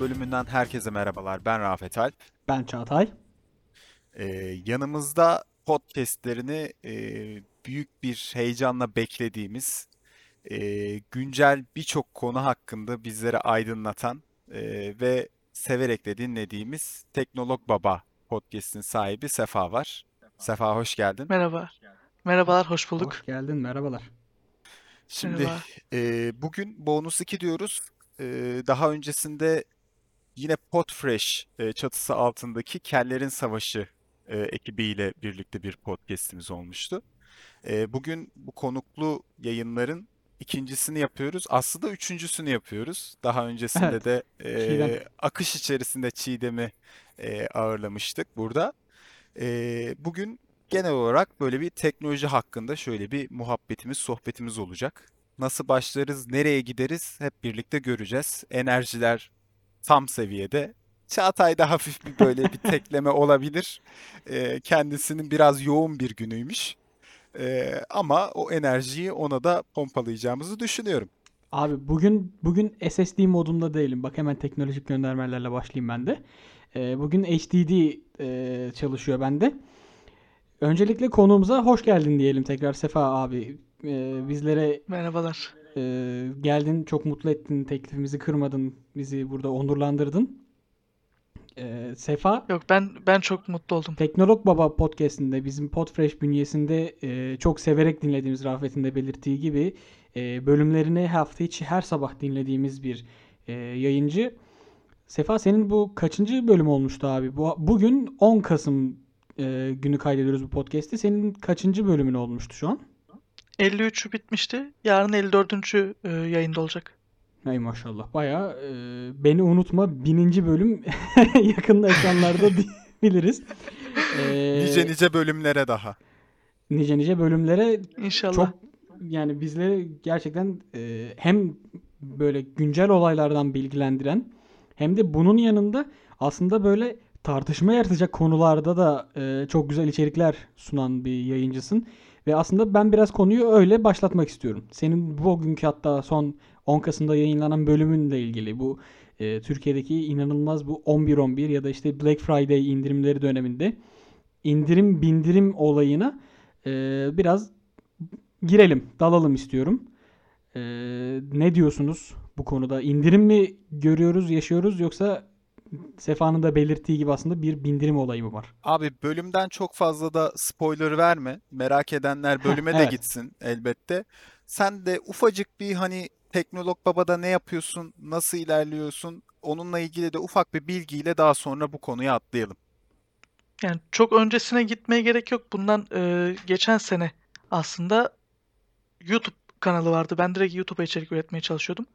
Bölümünden herkese merhabalar. Ben Rafet Alp. Ben Çağatay. Ee, yanımızda podcastlerini e, büyük bir heyecanla beklediğimiz, e, güncel birçok konu hakkında bizlere aydınlatan e, ve severek de dinlediğimiz Teknolog Baba podcast'in sahibi Sefa var. Sefa hoş geldin. Merhaba. Merhabalar, hoş bulduk. Hoş geldin, merhabalar. Şimdi Merhaba. e, bugün bonus 2 diyoruz. E, daha öncesinde yine Podfresh e, çatısı altındaki Kellerin Savaşı e, ekibiyle birlikte bir podcast'imiz olmuştu. E, bugün bu konuklu yayınların ikincisini yapıyoruz. Aslında üçüncüsünü yapıyoruz. Daha öncesinde Evet, de e, Çiğdem. akış içerisinde Çiğdem'i e, ağırlamıştık burada. E, bugün genel olarak böyle bir teknoloji hakkında şöyle bir muhabbetimiz, sohbetimiz olacak. Nasıl başlarız, nereye gideriz hep birlikte göreceğiz. Enerjiler tam seviyede. Çağatay'da hafif bir böyle bir tekleme olabilir. Ee, kendisinin biraz yoğun bir günüymüş. Ee, ama o enerjiyi ona da pompalayacağımızı düşünüyorum. Abi bugün bugün SSD modunda değilim. Bak hemen teknolojik göndermelerle başlayayım ben de. Ee, bugün HDD e, çalışıyor bende. Öncelikle konuğumuza hoş geldin diyelim tekrar Sefa abi. Ee, bizlere Merhabalar. E, geldin, çok mutlu ettin, teklifimizi kırmadın, bizi burada onurlandırdın. Ee, Sefa Yok ben ben çok mutlu oldum. Teknolog Baba podcast'inde bizim Podfresh bünyesinde e, çok severek dinlediğimiz Rafet'in de belirttiği gibi e, bölümlerini hafta içi her sabah dinlediğimiz bir e, yayıncı. Sefa senin bu kaçıncı bölüm olmuştu abi? Bu, bugün 10 Kasım e, günü kaydediyoruz bu podcast'i. Senin kaçıncı bölümün olmuştu şu an? 53'ü bitmişti. Yarın 54. e, yayında olacak. Ay maşallah. Bayağı e, beni unutma bininci bölüm yakın ekranlarda diyebiliriz. E, Nice nice bölümlere daha. nice nice bölümlere İnşallah. çok yani bizleri gerçekten e, hem böyle güncel olaylardan bilgilendiren hem de bunun yanında aslında böyle tartışma yaratacak konularda da e, çok güzel içerikler sunan bir yayıncısın. Ve aslında ben biraz konuyu öyle başlatmak istiyorum. Senin bugünkü hatta son 10 Kasım'da yayınlanan bölümünle ilgili bu e, Türkiye'deki inanılmaz bu 11-11 ya da işte Black Friday indirimleri döneminde indirim bindirim olayına e, biraz girelim, dalalım istiyorum. Ee, ne diyorsunuz bu konuda? İndirim mi görüyoruz, yaşıyoruz yoksa Sefa'nın da belirttiği gibi aslında bir bindirim olayı mı var? Abi bölümden çok fazla da spoiler verme. Merak edenler bölüme de evet. gitsin elbette. Sen de ufacık bir hani Teknolog Baba'da ne yapıyorsun, nasıl ilerliyorsun, onunla ilgili de ufak bir bilgiyle daha sonra bu konuya atlayalım. Yani çok öncesine gitmeye gerek yok. Bundan e, geçen sene aslında YouTube kanalı vardı. Ben direkt YouTube'a içerik üretmeye çalışıyordum.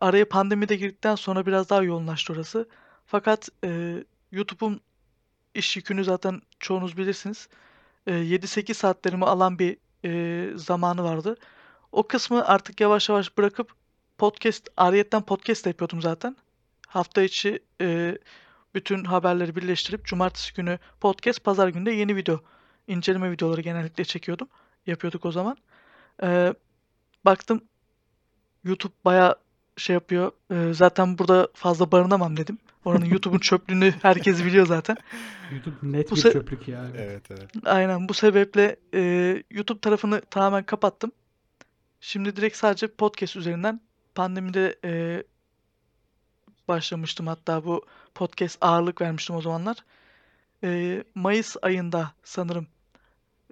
Araya pandemi de girdikten sonra biraz daha yoğunlaştı orası. Fakat e, YouTube'un iş yükünü zaten çoğunuz bilirsiniz. E, 7-8 saatlerimi alan bir e, zamanı vardı. O kısmı artık yavaş yavaş bırakıp podcast, ariyetten podcast yapıyordum zaten. Hafta içi e, bütün haberleri birleştirip cumartesi günü podcast, pazar günü de yeni video, inceleme videoları genellikle çekiyordum. Yapıyorduk o zaman. E, baktım YouTube bayağı şey yapıyor. E, zaten burada fazla barınamam dedim. Oranın YouTube'un çöplüğünü herkes biliyor zaten. YouTube net Bu bir se- çöplük ya. evet. Evet evet. Aynen bu sebeple e, YouTube tarafını tamamen kapattım. Şimdi direkt sadece podcast üzerinden pandemide e, başlamıştım hatta bu podcast ağırlık vermiştim o zamanlar. E, Mayıs ayında sanırım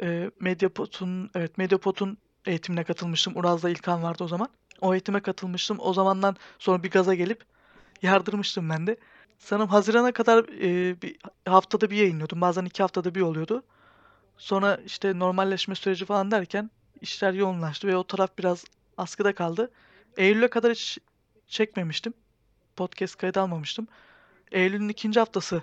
e, Mediapod'un evet Mediapod'un eğitimine katılmıştım. Uraz'la İlkan vardı o zaman. O eğitime katılmıştım. O zamandan sonra bir gaza gelip yardırmıştım ben de. Sanırım Haziran'a kadar e, bir haftada bir yayınlıyordum. Bazen iki haftada bir oluyordu. Sonra işte normalleşme süreci falan derken işler yoğunlaştı ve o taraf biraz askıda kaldı. Eylül'e kadar hiç çekmemiştim. Podcast kayıt almamıştım. Eylül'ün ikinci haftası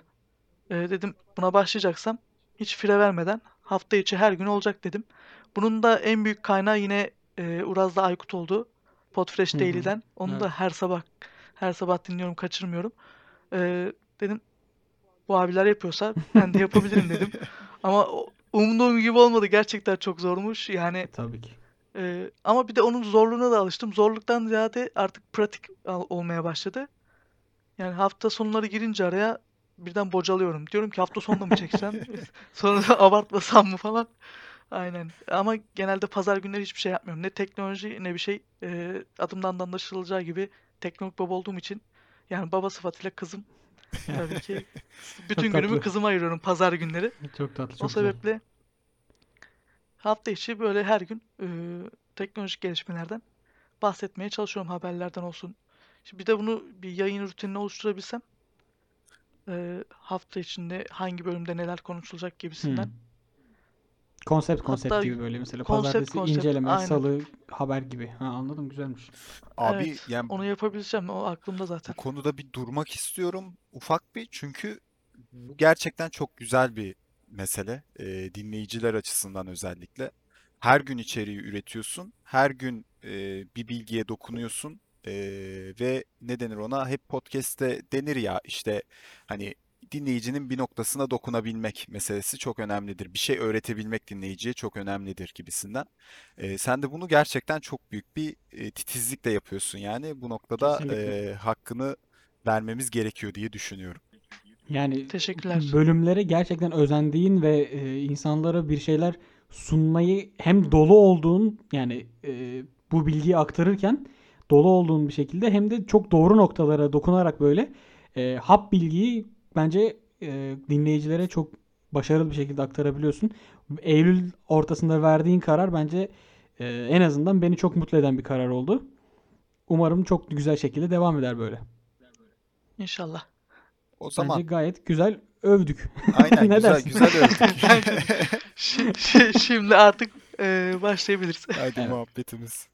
e, dedim buna başlayacaksam hiç fire vermeden hafta içi her gün olacak dedim. Bunun da en büyük kaynağı yine e, Uraz'da Aykut oldu. Podfresh Hı hı. Daily'den. Onu Evet. da her sabah her sabah dinliyorum, kaçırmıyorum. E, dedim bu abiler yapıyorsa ben de yapabilirim dedim. Ama umduğum gibi olmadı. Gerçekten çok zormuş. Yani Tabii ki. Ee, ama bir de onun zorluğuna da alıştım. Zorluktan ziyade artık pratik olmaya başladı. Yani hafta sonları girince araya birden bocalıyorum. Diyorum ki hafta sonunda mı çeksem? Sonra da abartmasam mı falan. Aynen. Ama genelde pazar günleri hiçbir şey yapmıyorum. Ne teknoloji ne bir şey. Ee, adımdan da anlaşılacağı gibi teknolog baba olduğum için yani baba sıfatıyla kızım tabii ki bütün günümü tatlı. kızıma ayırıyorum pazar günleri. Çok tatlı, O çok güzel. sebeple hafta içi böyle her gün e, teknolojik gelişmelerden bahsetmeye çalışıyorum haberlerden olsun. Şimdi bir de bunu bir yayın rutinine oluşturabilsem e, hafta içinde hangi bölümde neler konuşulacak gibisinden. Hmm. Konsept konsept Hatta gibi böyle mesela konsept, pazartesi konsept, inceleme, aynen. salı haber gibi. Ha anladım güzelmiş. Abi Evet, yani onu yapabileceğim. O aklımda zaten. Bu konuda bir durmak istiyorum ufak bir çünkü bu gerçekten çok güzel bir mesele Ee, dinleyiciler açısından özellikle. Her gün içeriği üretiyorsun, her gün e, bir bilgiye dokunuyorsun Ee, ve ne denir ona? Hep podcast'te denir ya işte hani dinleyicinin bir noktasına dokunabilmek meselesi çok önemlidir. Bir şey öğretebilmek dinleyiciye çok önemlidir gibisinden. Ee, sen de bunu gerçekten çok büyük bir e, titizlikle yapıyorsun yani. Bu noktada Kesinlikle. e, hakkını vermemiz gerekiyor diye düşünüyorum. Yani Teşekkürler. bölümlere gerçekten özendiğin ve e, insanlara bir şeyler sunmayı hem dolu olduğun yani e, bu bilgiyi aktarırken dolu olduğun bir şekilde hem de çok doğru noktalara dokunarak böyle e, hap bilgiyi bence e, dinleyicilere çok başarılı bir şekilde aktarabiliyorsun. Eylül ortasında verdiğin karar bence e, en azından beni çok mutlu eden bir karar oldu. Umarım çok güzel şekilde devam eder böyle. İnşallah. O zaman Bence gayet güzel övdük. aynen Ne güzel dersin? güzel övdük. Şi- şi- Şimdi artık e, başlayabiliriz. Haydi Evet. muhabbetimiz.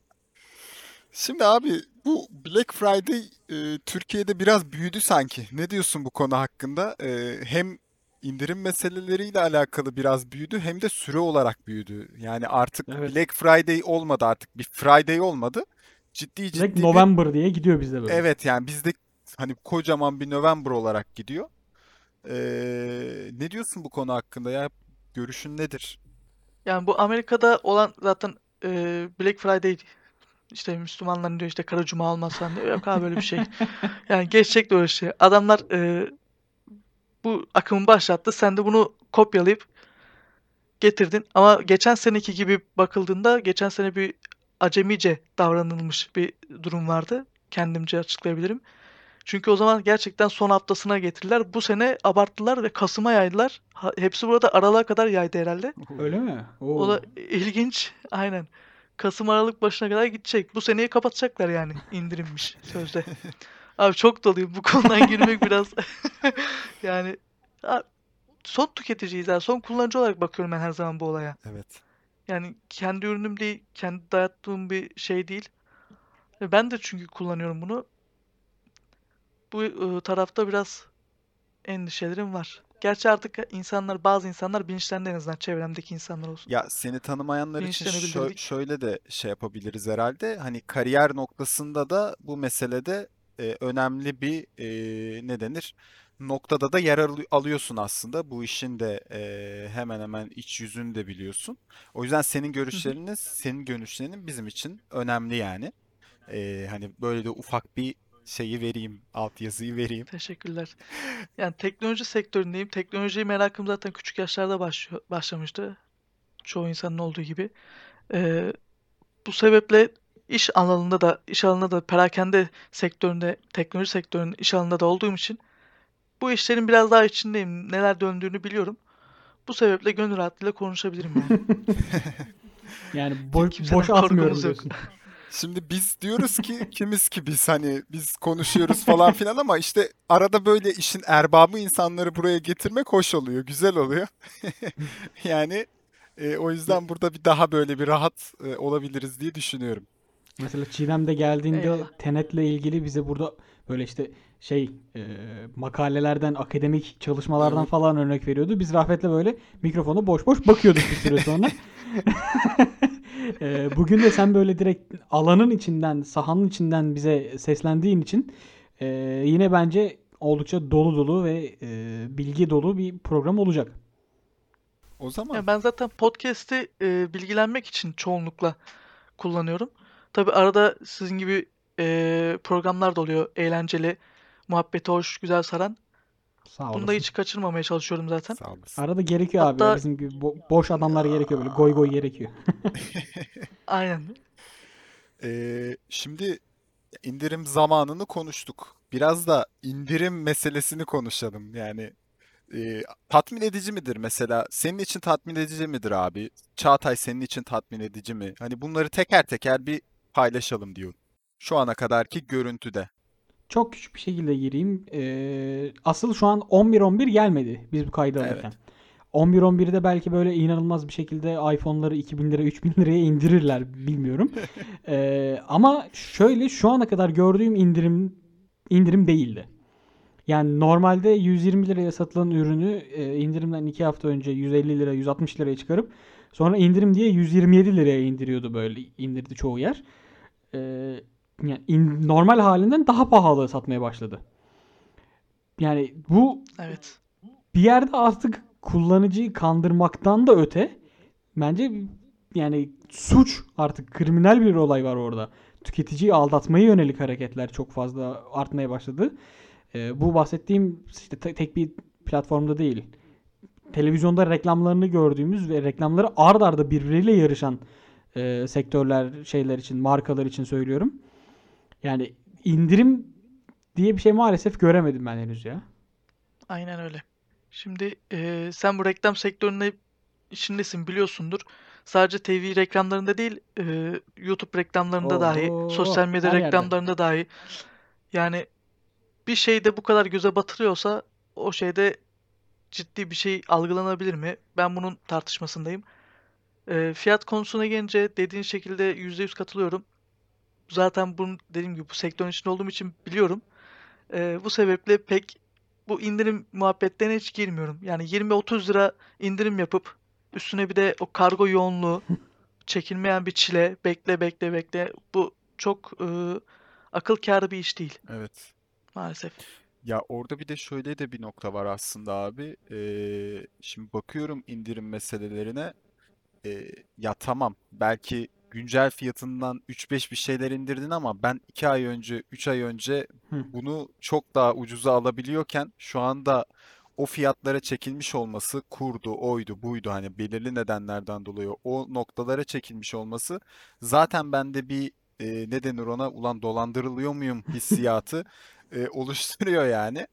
Şimdi abi bu Black Friday e, Türkiye'de biraz büyüdü sanki. Ne diyorsun bu konu hakkında? E, hem indirim meseleleriyle alakalı biraz büyüdü hem de süre olarak büyüdü. Yani artık Evet. Black Friday olmadı artık bir Friday olmadı. Ciddi ciddi bir November diye gidiyor bizde böyle. evet yani bizde hani kocaman bir November olarak gidiyor. E, ne diyorsun bu konu hakkında ya? Görüşün nedir? Yani bu Amerika'da olan zaten e, Black Friday işte Müslümanların diyor işte kara cuma olmaz falan diyor. Yok abi böyle bir şey. Yani geçecek de öyle şey. Adamlar e, bu akımı başlattı. Sen de bunu kopyalayıp getirdin. Ama geçen seneki gibi bakıldığında geçen sene bir acemice davranılmış bir durum vardı. Kendimce açıklayabilirim. Çünkü o zaman gerçekten son haftasına getirdiler. Bu sene abarttılar ve Kasım'a yaydılar. Hepsi burada Aralık'a kadar yaydı herhalde. Öyle mi? Oo. O da ilginç. Aynen. Kasım Aralık başına kadar gidecek. Bu seneyi kapatacaklar yani. indirimmiş sözde. Abi çok doluyum. Bu konudan girmek biraz yani son tüketiciyiz yani. Son kullanıcı olarak bakıyorum ben her zaman bu olaya. Evet. Yani kendi ürünüm değil, kendi dayattığım bir şey değil. Ve Ben de çünkü kullanıyorum bunu. Bu e, tarafta biraz endişelerim var. Gerçi artık insanlar, bazı insanlar bilinçlendi en azından çevremdeki insanlar olsun. Ya seni tanımayanlar için şö- şöyle de şey yapabiliriz herhalde. Hani kariyer noktasında da bu meselede e, önemli bir e, ne denir? Noktada da yer alı- alıyorsun aslında. Bu işin de e, hemen hemen iç yüzünü de biliyorsun. O yüzden senin görüşleriniz, senin görüşlerinin bizim için önemli yani. E, hani böyle de ufak bir şeyi vereyim, altyazıyı vereyim. Teşekkürler. Yani teknoloji sektöründeyim. Teknolojiye merakım zaten küçük yaşlarda başlıyor, başlamıştı. Çoğu insanın olduğu gibi. Ee, bu sebeple iş alanında da iş alanında da perakende sektöründe, teknoloji sektörünün iş alanında da olduğum için bu işlerin biraz daha içindeyim. Neler döndüğünü biliyorum. Bu sebeple gönül rahatlığıyla konuşabilirim yani. Yani bo- Kimseden boş atmıyorum diyorsun. Şimdi biz diyoruz ki kimiz ki biz hani biz konuşuyoruz falan filan ama işte arada böyle işin erbabı insanları buraya getirmek hoş oluyor, güzel oluyor. Yani e, o yüzden burada bir daha böyle bir rahat e, olabiliriz diye düşünüyorum. Mesela Çiğdem de geldiğinde Eyvallah. Tenet'le ilgili bize burada böyle işte şey e, makalelerden, akademik çalışmalardan Evet. falan örnek veriyordu. Biz Rafet'le böyle mikrofona boş boş bakıyorduk bir süre sonra. E, bugün de sen böyle direkt alanın içinden, sahanın içinden bize seslendiğin için e, yine bence oldukça dolu dolu ve e, bilgi dolu bir program olacak. O zaman Ya ben zaten podcast'i e, bilgilenmek için çoğunlukla kullanıyorum. Tabii arada sizin gibi eee, programlar da oluyor. Eğlenceli, muhabbeti hoş, güzel saran. Sağ Bunu da hiç kaçırmamaya çalışıyorum zaten. Sağ olasın. Arada gerekiyor abi. Hatta- Bizim gibi bo- boş adamlar gerekiyor böyle. Goy goy gerekiyor. Aynen. Ee, şimdi indirim zamanını konuştuk. Biraz da indirim meselesini konuşalım. Yani e, tatmin edici midir mesela? Senin için tatmin edici midir abi? Çağatay senin için tatmin edici mi? Hani bunları teker teker bir paylaşalım diyorum. Şu ana kadarki görüntüde. Çok küçük bir şekilde gireyim. Ee, asıl şu an 11-11 gelmedi biz bu kaydı Evet. alırken. 11-11'de belki böyle inanılmaz bir şekilde iPhone'ları 2000 lira 3000 liraya indirirler bilmiyorum. Ee, ama şöyle şu ana kadar gördüğüm indirim indirim değildi. Yani normalde 120 liraya satılan ürünü e, indirimden 2 hafta önce 150 lira 160 liraya çıkarıp sonra indirim diye 127 liraya indiriyordu böyle indirdi çoğu yer. Ee, yani in- normal halinden daha pahalı satmaya başladı. Yani bu Evet. bir yerde artık kullanıcıyı kandırmaktan da öte bence yani suç artık kriminal bir olay var orada. Tüketiciyi aldatmaya yönelik hareketler çok fazla artmaya başladı. Ee, bu bahsettiğim işte te- tek bir platformda değil. Televizyonda reklamlarını gördüğümüz ve reklamları ard arda birbiriyle yarışan e, sektörler, şeyler için, markalar için söylüyorum. Yani indirim diye bir şey maalesef göremedim ben henüz ya. Aynen öyle. Şimdi eee, sen bu reklam sektöründe içindesin biliyorsundur. Sadece TV reklamlarında değil, eee, YouTube reklamlarında dahi, Oo, sosyal medya her yerde. reklamlarında dahi. Yani bir şeyde bu kadar göze batırıyorsa o şeyde ciddi bir şey algılanabilir mi? Ben bunun tartışmasındayım. Eee, fiyat konusuna gelince dediğin şekilde %100 katılıyorum. Zaten bunu dediğim gibi bu sektörün içinde olduğum için biliyorum. Eee, bu sebeple pek bu indirim muhabbetlerine hiç girmiyorum. Yani 20-30 lira indirim yapıp üstüne bir de o kargo yoğunluğu, çekilmeyen bir çile, bekle bekle bekle. Bu çok eee, akıl kârı bir iş değil Evet. maalesef. Ya orada bir de şöyle de bir nokta var aslında abi. Ee, şimdi bakıyorum indirim meselelerine. Ee, ya tamam belki güncel fiyatından 3-5 bir şeyler indirdin ama ben 2 ay önce 3 ay önce bunu çok daha ucuza alabiliyorken şu anda o fiyatlara çekilmiş olması kurdu, oydu, buydu hani belirli nedenlerden dolayı o noktalara çekilmiş olması zaten bende bir e, ne denir ona ulan dolandırılıyor muyum hissiyatı e, oluşturuyor yani.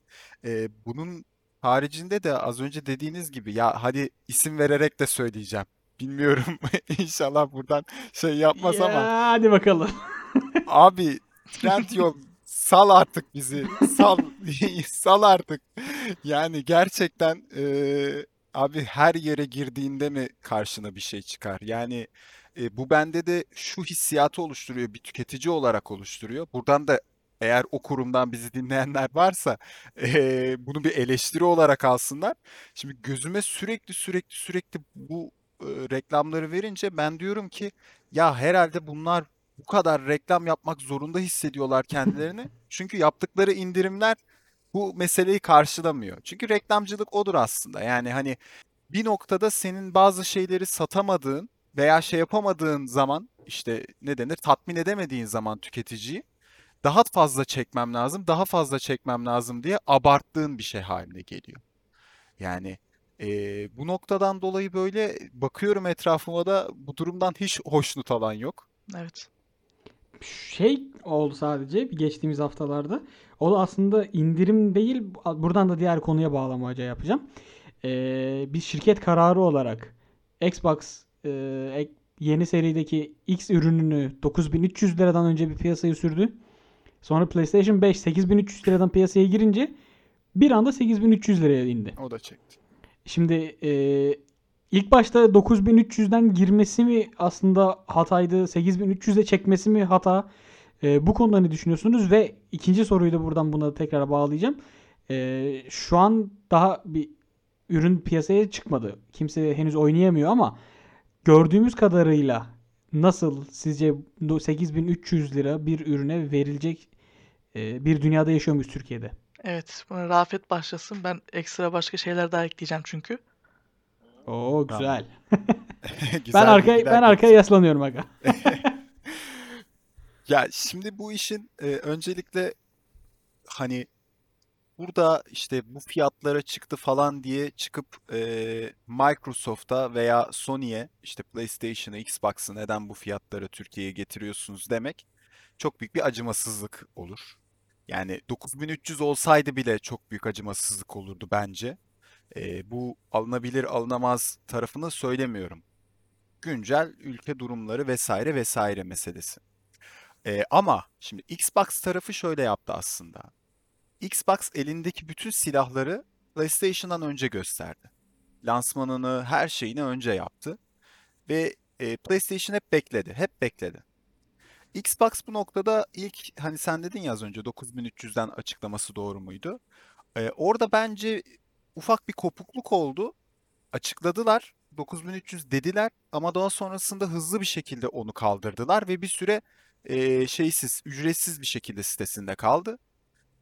E, bunun haricinde de az önce dediğiniz gibi ya hadi isim vererek de söyleyeceğim. Bilmiyorum inşallah buradan şey yapmaz ama Ya, hadi bakalım. abi Trendyol sal artık bizi sal sal artık. Yani gerçekten e, abi her yere girdiğinde mi karşına bir şey çıkar? Yani e, bu bende de şu hissiyatı oluşturuyor bir tüketici olarak oluşturuyor. Buradan da eğer o kurumdan bizi dinleyenler varsa e, bunu bir eleştiri olarak alsınlar. Şimdi gözüme sürekli sürekli sürekli bu reklamları verince ben diyorum ki ya herhalde bunlar bu kadar reklam yapmak zorunda hissediyorlar kendilerini. Çünkü yaptıkları indirimler bu meseleyi karşılamıyor. Çünkü reklamcılık odur aslında. Yani hani bir noktada senin bazı şeyleri satamadığın veya şey yapamadığın zaman işte ne denir tatmin edemediğin zaman tüketiciyi daha fazla çekmem lazım, daha fazla çekmem lazım diye abarttığın bir şey haline geliyor. Yani eee, bu noktadan dolayı böyle bakıyorum etrafıma da bu durumdan hiç hoşnut alan yok. Evet. Şey oldu sadece bir geçtiğimiz haftalarda. O da aslında indirim değil. Buradan da diğer konuya bağlamaca yapacağım. Ee, bir şirket kararı olarak Xbox e, yeni serideki X ürününü 9300 liradan önce bir piyasaya sürdü. Sonra PlayStation 5 8300 liradan piyasaya girince bir anda 8300 liraya indi. O da çekti. Şimdi e, ilk başta 9300'den girmesi mi aslında hataydı, 8300'e çekmesi mi hata? E, bu konuda ne düşünüyorsunuz? Ve ikinci soruyu da buradan buna tekrar bağlayacağım. E, şu an daha bir ürün piyasaya çıkmadı. Kimse henüz oynayamıyor ama gördüğümüz kadarıyla nasıl sizce bu 8300 lira bir ürüne verilecek bir dünyada yaşıyor muyuz Türkiye'de? Evet. Buna Rafet başlasın. Ben ekstra başka şeyler daha ekleyeceğim çünkü. Oo güzel. Güzel Ben arkaya ben arkaya yaslanıyorum aga. Ya şimdi bu işin e, öncelikle hani burada işte bu fiyatlara çıktı falan diye çıkıp e, Microsoft'a veya Sony'ye işte PlayStation'a, Xbox'a neden bu fiyatları Türkiye'ye getiriyorsunuz demek çok büyük bir acımasızlık olur. Yani 9300 olsaydı bile çok büyük acımasızlık olurdu bence. E, bu alınabilir alınamaz tarafını söylemiyorum. Güncel ülke durumları vesaire vesaire meselesi. E, ama şimdi Xbox tarafı şöyle yaptı aslında. Xbox elindeki bütün silahları PlayStation'dan önce gösterdi. Lansmanını, her şeyini önce yaptı. Ve e, PlayStation hep bekledi, hep bekledi. Xbox bu noktada ilk hani sen dedin ya az önce 9300'den açıklaması doğru muydu? E, orada bence ufak bir kopukluk oldu. Açıkladılar. 9300 dediler ama daha sonrasında hızlı bir şekilde onu kaldırdılar ve bir süre e, şeysiz, ücretsiz bir şekilde sitesinde kaldı.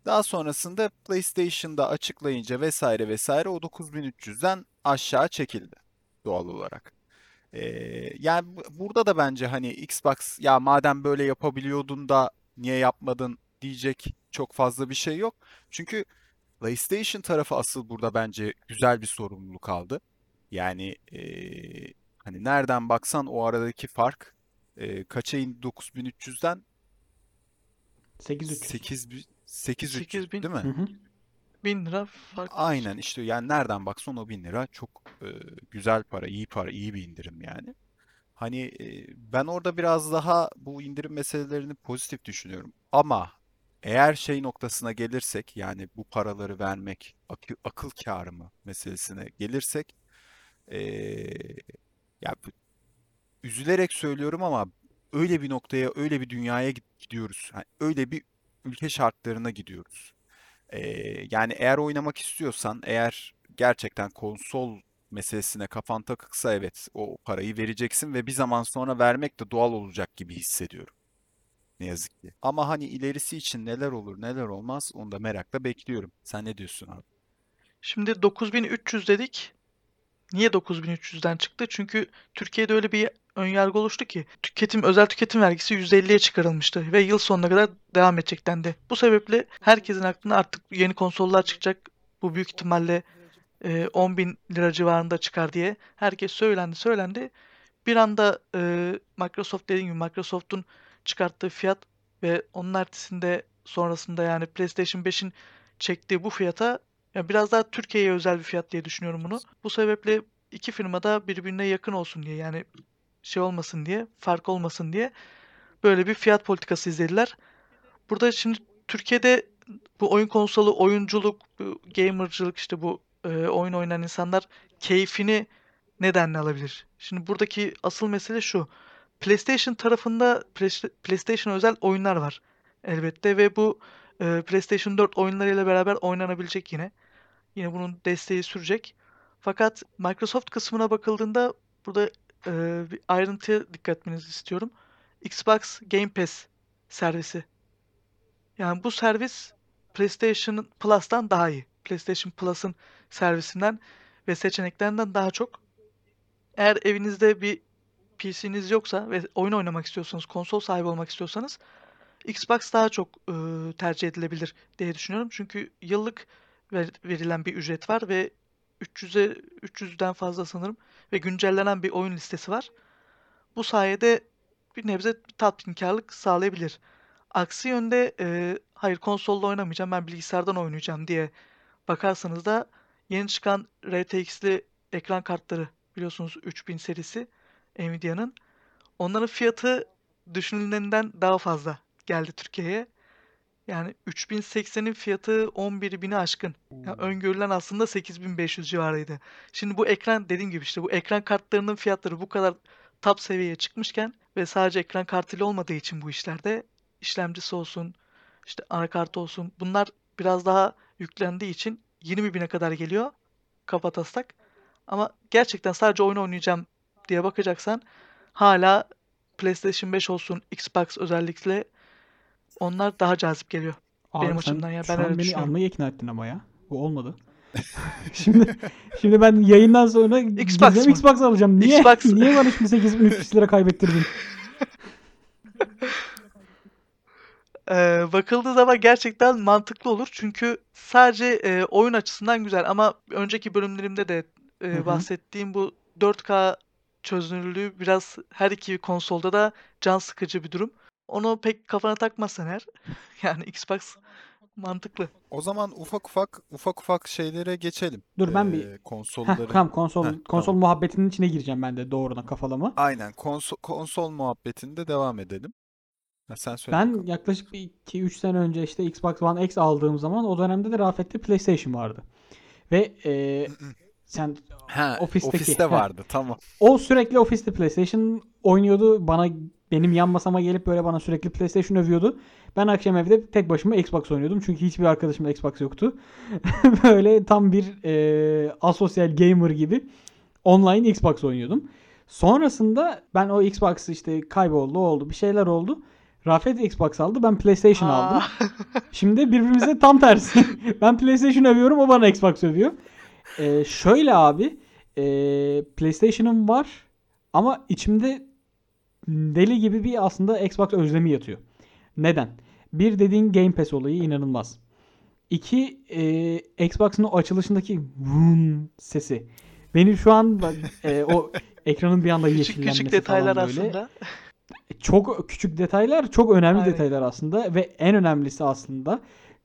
Daha sonrasında PlayStation'da açıklayınca vesaire vesaire o 9300'den aşağı çekildi doğal olarak. Ee, yani bu- burada da bence hani Xbox ya madem böyle yapabiliyordun da niye yapmadın diyecek çok fazla bir şey yok. Çünkü PlayStation tarafı asıl burada bence güzel bir sorumluluk aldı. Yani ee, hani nereden baksan o aradaki fark ee, kaça indi 9300'den 8300. 8 8300 8000. değil mi? Hı hı. 1000 lira fark. Aynen işte yani nereden baksan o 1000 lira çok e, güzel para, iyi para, iyi bir indirim yani. Hani e, ben orada biraz daha bu indirim meselelerini pozitif düşünüyorum. Ama eğer şey noktasına gelirsek yani bu paraları vermek akıl, akıl kârı mı meselesine gelirsek e, ya üzülerek söylüyorum ama öyle bir noktaya, öyle bir dünyaya gid- gidiyoruz. Yani öyle bir ülke şartlarına gidiyoruz. Ee, yani eğer oynamak istiyorsan, eğer gerçekten konsol meselesine kafan takıksa evet o parayı vereceksin ve bir zaman sonra vermek de doğal olacak gibi hissediyorum. Ne yazık ki. Ama hani ilerisi için neler olur neler olmaz onu da merakla bekliyorum. Sen ne diyorsun abi? Şimdi 9300 dedik. Niye 9300'den çıktı? Çünkü Türkiye'de öyle bir önyargı oluştu ki tüketim özel tüketim vergisi %50'ye çıkarılmıştı ve yıl sonuna kadar devam edecek dendi. Bu sebeple herkesin aklına artık yeni konsollar çıkacak. Bu büyük ihtimalle e, 10 bin lira civarında çıkar diye herkes söylendi söylendi. Bir anda e, Microsoft dediğim gibi Microsoft'un çıkarttığı fiyat ve onun ertesinde sonrasında yani PlayStation 5'in çektiği bu fiyata ya biraz daha Türkiye'ye özel bir fiyat diye düşünüyorum bunu. Bu sebeple iki firma da birbirine yakın olsun diye yani şey olmasın diye, fark olmasın diye böyle bir fiyat politikası izlediler. Burada şimdi Türkiye'de bu oyun konsolu, oyunculuk, gamercılık işte bu e, oyun oynayan insanlar keyfini nedenle alabilir? Şimdi buradaki asıl mesele şu. PlayStation tarafında Play- PlayStation özel oyunlar var elbette ve bu e, PlayStation 4 oyunlarıyla beraber oynanabilecek yine. Yine bunun desteği sürecek. Fakat Microsoft kısmına bakıldığında burada e, bir ayrıntıya dikkat etmenizi istiyorum. Xbox Game Pass servisi. Yani bu servis PlayStation Plus'tan daha iyi. PlayStation Plus'ın servisinden ve seçeneklerinden daha çok. Eğer evinizde bir PC'niz yoksa ve oyun oynamak istiyorsanız, konsol sahibi olmak istiyorsanız Xbox daha çok e, tercih edilebilir diye düşünüyorum. Çünkü yıllık ver- verilen bir ücret var ve 300'e 300'den fazla sanırım ve güncellenen bir oyun listesi var. Bu sayede bir nebze tatminkarlık sağlayabilir. Aksi yönde e, hayır konsolda oynamayacağım ben bilgisayardan oynayacağım diye bakarsanız da yeni çıkan RTX'li ekran kartları biliyorsunuz 3000 serisi Nvidia'nın. Onların fiyatı düşünülenden daha fazla geldi Türkiye'ye. Yani 3080'in fiyatı 11.000'i aşkın. Ya öngörülen aslında 8500 civarıydı. Şimdi bu ekran dediğim gibi işte bu ekran kartlarının fiyatları bu kadar top seviyeye çıkmışken ve sadece ekran kartıyla olmadığı için bu işlerde işlemcisi olsun, işte anakartı olsun bunlar biraz daha yüklendiği için 20.000'e kadar geliyor kapataslak. Ama gerçekten sadece oyun oynayacağım diye bakacaksan hala PlayStation 5 olsun, Xbox özellikle onlar daha cazip geliyor. Abi Benim sen açımdan ya, ben öyle beni almaya ikna ettin ama ya. Bu olmadı. Şimdi şimdi ben yayından sonra Xbox mı? Xbox alacağım. Niye? Xbox. Niye bana şimdi 8300 lira kaybettirdin? Ee, bakıldığı zaman gerçekten mantıklı olur. Çünkü sadece e, oyun açısından güzel ama önceki bölümlerimde de e, bahsettiğim bu 4K çözünürlüğü biraz her iki konsolda da can sıkıcı bir durum. Onu pek kafana takmazsan eğer yani Xbox mantıklı. O zaman ufak ufak ufak ufak şeylere geçelim. Dur ben bir Ee, Heh, tamam konsol Heh, konsol tamam. muhabbetinin içine gireceğim ben de doğrudan kafalama. Aynen konsol, konsol muhabbetinde devam edelim. Ha, sen söyle Ben bakalım. yaklaşık bir 2-3 sene önce işte Xbox One X aldığım zaman o dönemde de Rafet'te PlayStation vardı. Ve e, sen Ha, ofisteki, ofiste vardı tamam. o sürekli ofiste PlayStation oynuyordu. Bana benim yan masama gelip böyle bana sürekli PlayStation övüyordu. Ben akşam evde tek başıma Xbox oynuyordum. Çünkü hiçbir arkadaşımda Xbox yoktu. böyle tam bir e, asosyal gamer gibi online Xbox oynuyordum. Sonrasında ben o Xbox işte kayboldu oldu bir şeyler oldu. Rafet Xbox aldı ben PlayStation aldım. Aa, Şimdi birbirimize tam tersi. ben PlayStation övüyorum o bana Xbox övüyor. Ee, şöyle abi e, PlayStation'ım var ama içimde deli gibi bir aslında Xbox özlemi yatıyor. Neden? Bir dediğin Game Pass olayı inanılmaz. İki e, Xbox'ın o açılışındaki vroom sesi. Beni şu an e, o ekranın bir anda küçük yeşillenmesi küçük detaylar falan böyle aslında. çok küçük detaylar, çok önemli Aynen. detaylar aslında ve en önemlisi aslında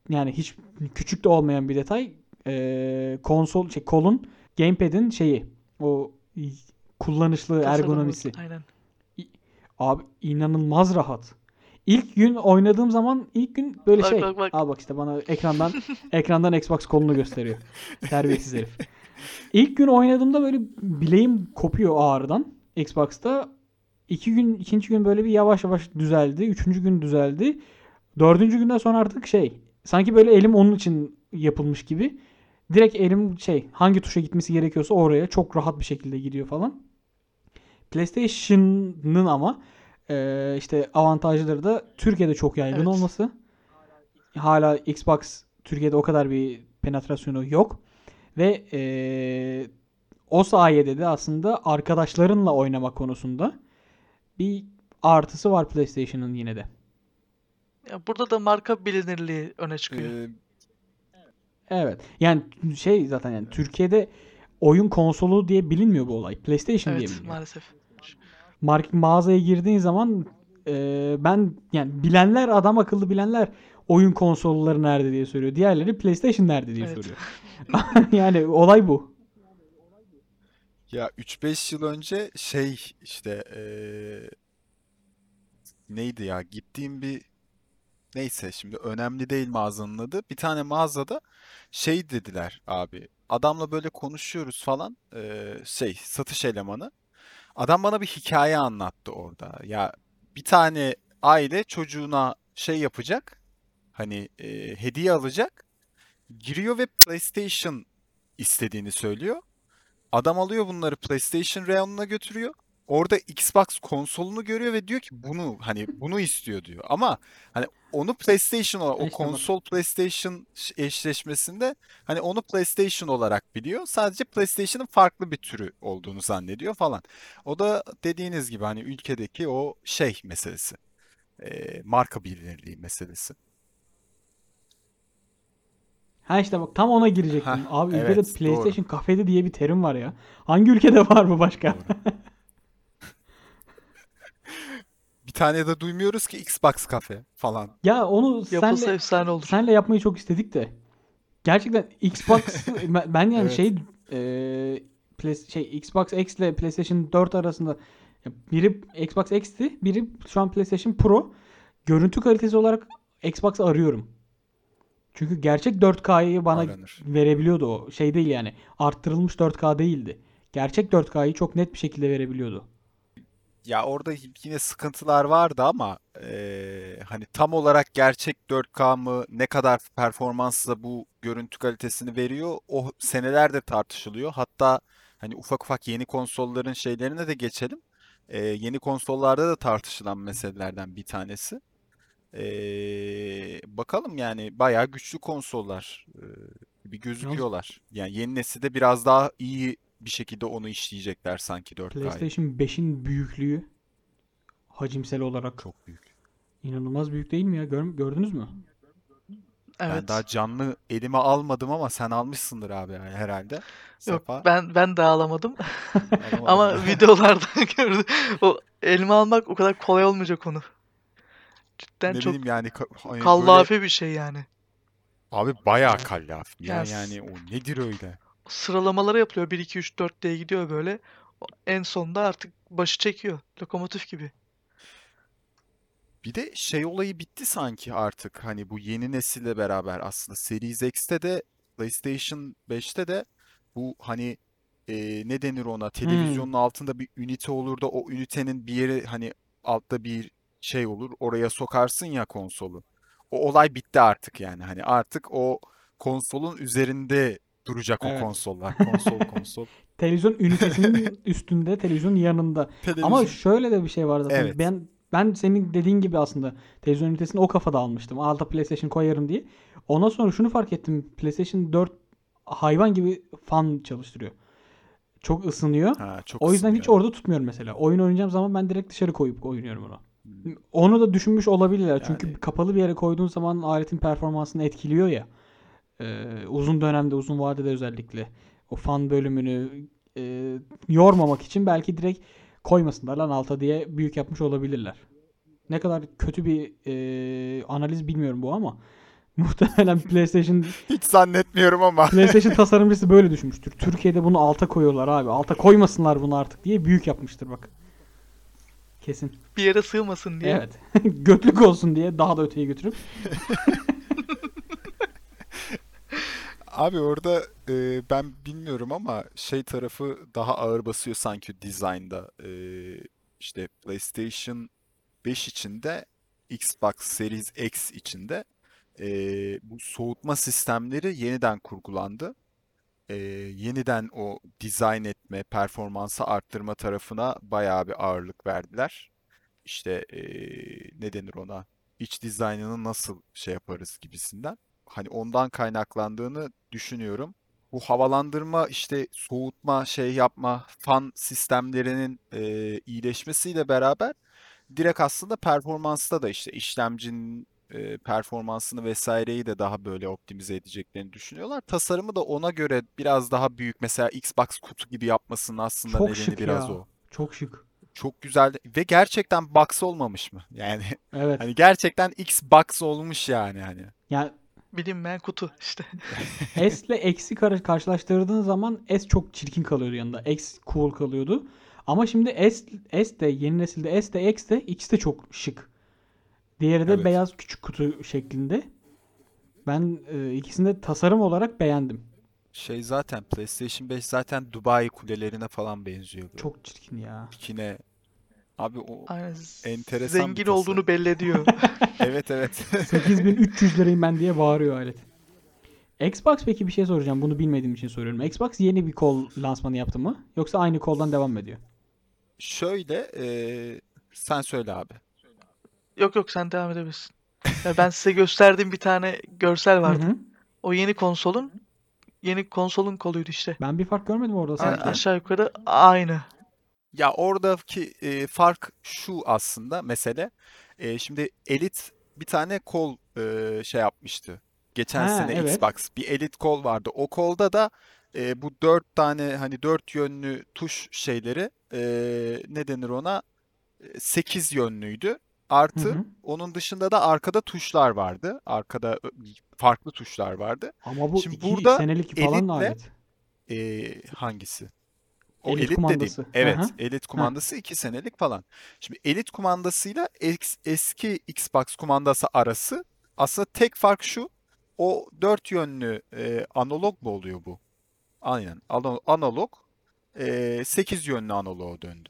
yani hiç küçük de olmayan bir detay eee, konsol şey kolun gamepad'in şeyi o kullanışlı ergonomisi. Aynen. Abi inanılmaz rahat. İlk gün oynadığım zaman ilk gün böyle Bak, şey. bak, bak. Al bak işte bana ekrandan ekrandan Xbox kolunu gösteriyor. Terbiyesiz herif. İlk gün oynadığımda böyle bileğim kopuyor ağrıdan Xbox'ta. İki gün, ikinci gün böyle bir yavaş yavaş düzeldi. Üçüncü gün düzeldi. Dördüncü günden sonra artık şey. Sanki böyle elim onun için yapılmış gibi. Direkt elim şey hangi tuşa gitmesi gerekiyorsa oraya çok rahat bir şekilde gidiyor falan. PlayStation'ın ama eee, işte avantajları da Türkiye'de çok yaygın Evet. olması. Hala Xbox Türkiye'de o kadar bir penetrasyonu yok. Ve eee, o sayede de aslında arkadaşlarınla oynama konusunda bir artısı var PlayStation'ın yine de. Ya burada da marka bilinirliği öne çıkıyor. Ee, Evet. Yani şey zaten yani Türkiye'de oyun konsolu diye bilinmiyor bu olay. PlayStation diye evet biliniyor. maalesef. Mark mağazaya girdiğin zaman e, ben yani bilenler adam akıllı bilenler oyun konsolları nerede diye soruyor. Diğerleri PlayStation nerede diye Evet. soruyor. yani olay bu. ya 3-5 yıl önce şey işte ee, neydi ya gittiğim bir neyse şimdi önemli değil mağazanın adı. Bir tane mağazada şey dediler abi. Adamla böyle konuşuyoruz falan. ee, şey satış elemanı. Adam bana bir hikaye anlattı orada. Ya bir tane aile çocuğuna şey yapacak. Hani e, hediye alacak. Giriyor ve PlayStation istediğini söylüyor. Adam alıyor bunları PlayStation reyonuna götürüyor. Orada Xbox konsolunu görüyor ve diyor ki bunu hani bunu istiyor diyor. Ama hani onu PlayStation olarak o konsol PlayStation eşleşmesinde hani onu PlayStation olarak biliyor. Sadece PlayStation'ın farklı bir türü olduğunu zannediyor falan. O da dediğiniz gibi hani ülkedeki o şey meselesi. Ee, marka bilinirliği meselesi. Ha işte bak tam ona girecektim. Heh, Abi ülkede evet, PlayStation kafede diye bir terim var ya. Hangi ülkede var bu başka? Doğru. Bir tane de duymuyoruz ki Xbox kafe falan. Ya onu Yapılsa senle efsane olur. senle yapmayı çok istedik de. Gerçekten Xbox ben yani Evet. şey e, Play- şey Xbox X ile PlayStation 4 arasında biri Xbox X'ti, biri şu an PlayStation Pro. Görüntü kalitesi olarak Xbox arıyorum. Çünkü gerçek 4K'yı bana Aranır. verebiliyordu o. Şey değil yani. Arttırılmış 4K değildi. Gerçek 4K'yı çok net bir şekilde verebiliyordu. Ya orada yine sıkıntılar vardı ama eee, hani tam olarak gerçek 4K mı ne kadar performansla bu görüntü kalitesini veriyor o senelerdir tartışılıyor. Hatta hani ufak ufak yeni konsolların şeylerine de geçelim. Eee, yeni konsollarda da tartışılan meselelerden bir tanesi. Eee, bakalım yani bayağı güçlü konsollar eee, gibi gözüküyorlar. Yani yeni nesilde biraz daha iyi bir şekilde onu işleyecekler sanki 4K'yı. PlayStation 5'in büyüklüğü hacimsel olarak Çok büyük. İnanılmaz büyük değil mi ya? Gör- gördünüz mü? Ben Evet. daha canlı elime almadım ama sen almışsındır abi yani herhalde. Yok Sefa ben ben de alamadın Ama videolarda gördüm. O elime almak o kadar kolay olmayacak onu. Cidden Ne çok bileyim yani hani böyle kallafi bir şey yani. abi bayağı kallaf. Ya Yani yani o nedir öyle? Sıralamaları yapılıyor. 1 2 3 4 diye gidiyor böyle. En sonunda artık başı çekiyor. Lokomotif gibi. Bir de şey olayı bitti sanki artık. Hani bu yeni nesille beraber aslında Series X'te de PlayStation 5'te de bu hani e, ne denir ona? Hmm. Televizyonun altında bir ünite olur da o ünitenin bir yeri hani altta bir şey olur. Oraya sokarsın ya konsolu. O olay bitti artık yani. Hani artık o konsolun üzerinde duracak o Evet. konsollar. Konsol konsol. Televizyon ünitesinin üstünde, televizyonun yanında. Ama Televizyon. şöyle de bir şey var zaten. Evet. Ben ben senin dediğin gibi aslında televizyon ünitesini o kafada almıştım. Alta PlayStation koyarım diye. Ondan sonra şunu fark ettim. PlayStation 4 hayvan gibi fan çalıştırıyor. Çok ısınıyor. Ha, çok O yüzden hiç ısınıyor. orada tutmuyorum mesela. Oyun oynayacağım zaman ben direkt dışarı koyup oynuyorum onu. Hmm. Onu da düşünmüş olabilirler. Çünkü Yani kapalı bir yere koyduğun zaman aletin performansını etkiliyor ya. Ee, uzun dönemde, uzun vadede özellikle. O fan bölümünü e, yormamak için belki direkt koymasınlar lan alta diye büyük yapmış olabilirler. Ne kadar kötü bir e, analiz bilmiyorum bu ama muhtemelen PlayStation Hiç zannetmiyorum ama. PlayStation tasarımcısı böyle düşünmüştür. Türkiye'de bunu alta koyuyorlar abi. Alta koymasınlar bunu artık diye büyük yapmıştır bak. Kesin. Bir yere sığmasın diye. Evet. Götlük olsun diye daha da öteye götürüp. Abi orada e, ben bilmiyorum ama şey tarafı daha ağır basıyor sanki design'da. E, işte PlayStation 5 içinde, Xbox Series X içinde e, bu soğutma sistemleri yeniden kurgulandı. E, yeniden o dizayn etme, performansı arttırma tarafına bayağı bir ağırlık verdiler. İşte e, ne denir ona? İç dizaynını nasıl şey yaparız gibisinden hani ondan kaynaklandığını düşünüyorum. Bu havalandırma işte soğutma şey yapma fan sistemlerinin e, iyileşmesiyle beraber direkt aslında performansta da işte işlemcinin e, performansını vesaireyi de daha böyle optimize edeceklerini düşünüyorlar. Tasarımı da ona göre biraz daha büyük mesela Xbox kutu gibi yapmasının aslında Çok nedeni şık biraz ya. o. Çok şık. Çok güzel ve gerçekten box olmamış mı? Yani Evet. hani gerçekten Xbox olmuş yani hani. Yani Bilinmeyen kutu işte. S ile X'i kar- karşılaştırdığın zaman S çok çirkin kalıyordu yanında. X cool kalıyordu. Ama şimdi S, S de yeni nesilde S de X de ikisi de çok şık. Diğeri de Evet. beyaz küçük kutu şeklinde. Ben e, ikisini de tasarım olarak beğendim. Şey zaten PlayStation 5 zaten Dubai kulelerine falan benziyor böyle. Çok çirkin ya. Dikine. Abi o Aynen. enteresan Zengin olduğunu belli ediyor. Evet evet. 8300 lirayım ben diye bağırıyor alet. Xbox peki bir şey soracağım. Bunu bilmediğim için soruyorum. Xbox yeni bir kol lansmanı yaptı mı? Yoksa aynı koldan devam mı ediyor? Şöyle eee, sen söyle abi. Yok yok sen devam edebilirsin. Ya ben size gösterdiğim bir tane görsel vardı. hı. O yeni konsolun yeni konsolun koluydu işte. Ben bir fark görmedim orada Yani sanki. aşağı yukarı aynı. Ya oradaki e, fark şu aslında mesele. E, şimdi Elit bir tane kol e, şey yapmıştı. Geçen Ha, sene evet. Xbox bir Elit kol vardı. O kolda da e, bu dört tane hani dört yönlü tuş şeyleri e, ne denir ona? Sekiz yönlüydü. Hı Artı hı. onun dışında da arkada tuşlar vardı. Arkada farklı tuşlar vardı. Ama bu Şimdi iki burada senelik falan elitle- alet. E, hangisi? O Elit elit dediğim. kumandası. Evet, Aha. elit kumandası 2 senelik falan. Şimdi elit kumandasıyla ex- eski Xbox kumandası arası aslında tek fark şu. O dört yönlü e, analog mu oluyor bu? Aynen. Ana- Analog. E, 8 yönlü analoğa döndü.